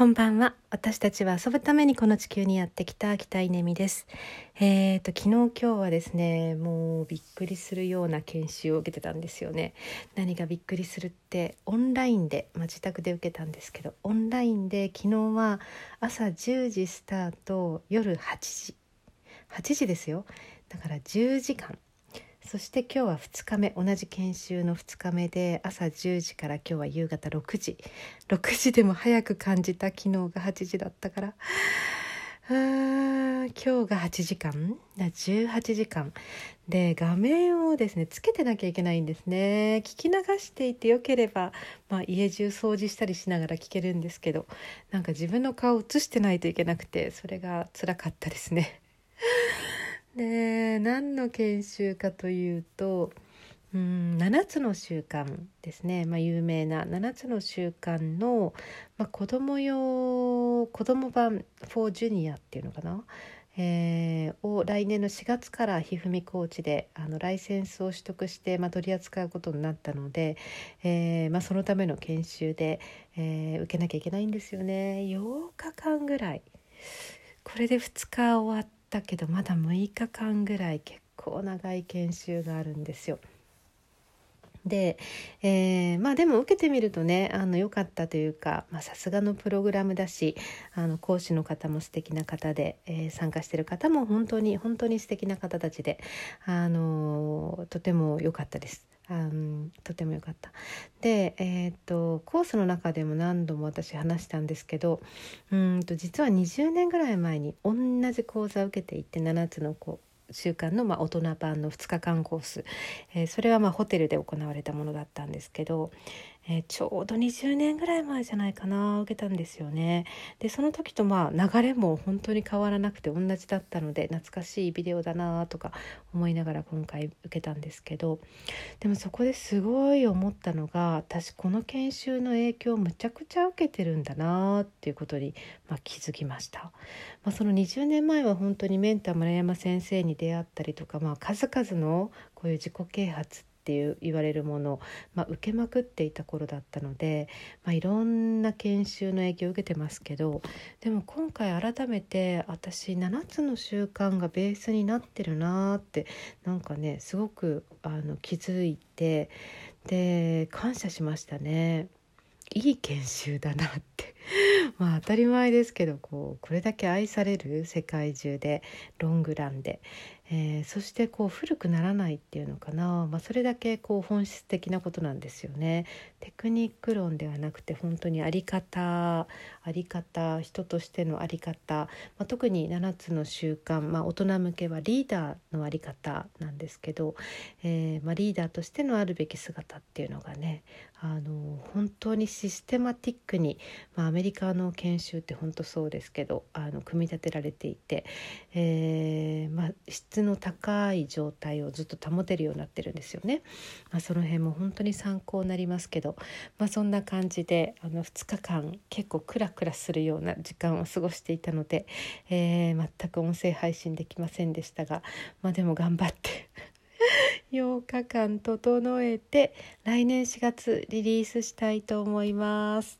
こんばんは。私たちは遊ぶためにこの地球にやってきた北稲美です。えーと昨日今日はですねもうびっくりするような研修を受けてたんですよね。何がびっくりするってオンラインで、まあ、自宅で受けたんですけどオンラインで昨日は朝10時スタート夜8時。8時ですよ。だから10時間。そして今日は2日目同じ研修の2日目で朝10時から今日は夕方6時。6時でも早く感じた昨日が8時だったから。今日が8時間。18時間。で画面をですねつけてなきゃいけないんですね。聞き流していてよければ、まあ、家中掃除したりしながら聞けるんですけどなんか自分の顔を映してないといけなくてそれが辛かったですね。で何の研修かというとうん7つの習慣ですね、まあ、有名な7つの習慣の、まあ、子供用子供版4ジュニアっていうのかな、えー、を来年の4月からひふみコーチであのライセンスを取得して、まあ、取り扱うことになったので、えーまあ、そのための研修で、えー、受けなきゃいけないんですよね。8日間ぐらい。これで2日終わっったけどまだ6日間ぐらい結構長い研修があるんですよ。で、えー、まあでも受けてみるとねあの良かったというかさすがのプログラムだしあの講師の方も素敵な方で、えー、参加してる方も本当に本当に素敵な方たちで、あのとても良かったです。あのとても良かった。で、えー、っとコースの中でも何度も私話したんですけどうんと実は20年ぐらい前に同じ講座を受けていて7つのこう週間のまあ大人版の2日間コース、えー、それはまあホテルで行われたものだったんですけど、えー、ちょうど20年ぐらい前じゃないかな受けたんですよね。でその時とまあ流れも本当に変わらなくて同じだったので懐かしいビデオだなとか思いながら今回受けたんですけどでもそこですごい思ったのが私この研修の影響をむちゃくちゃ受けてるんだなっていうことに、まあ、気づきました。まあ、その20年前は本当にメンター村山先生に出会ったりとか、まあ、数々のこういう自己啓発っていう言われるものを、まあ、受けまくっていた頃だったので、まあ、いろんな研修の影響を受けてますけどでも今回改めて私7つの習慣がベースになってるなってなんかねすごくあの気づいてで感謝しましたね。いい研修だなって まあ当たり前ですけどこうこれだけ愛される世界中でロングランで、えー、そしてこう古くならないっていうのかな、まあ、それだけこう本質的なことなんですよね。テクニック論ではなくて本当にあり方あり方人としてのあり方、まあ、特に7つの習慣、まあ、大人向けはリーダーのあり方なんですけど、えー、まあ、リーダーとしてのあるべき姿っていうのがねあの本当にシステマティックに、まあ、アメリカの研修って本当そうですけどあの組み立てられていて、えーまあ、質の高い状態をずっと保てるようになってるんですよね。まあ、その辺も本当に参考になりますけど、まあ、そんな感じであの2日間結構クラクラするような時間を過ごしていたので、えー、全く音声配信できませんでしたが、まあ、でも頑張って 8日間整えて来年4月リリースしたいと思います。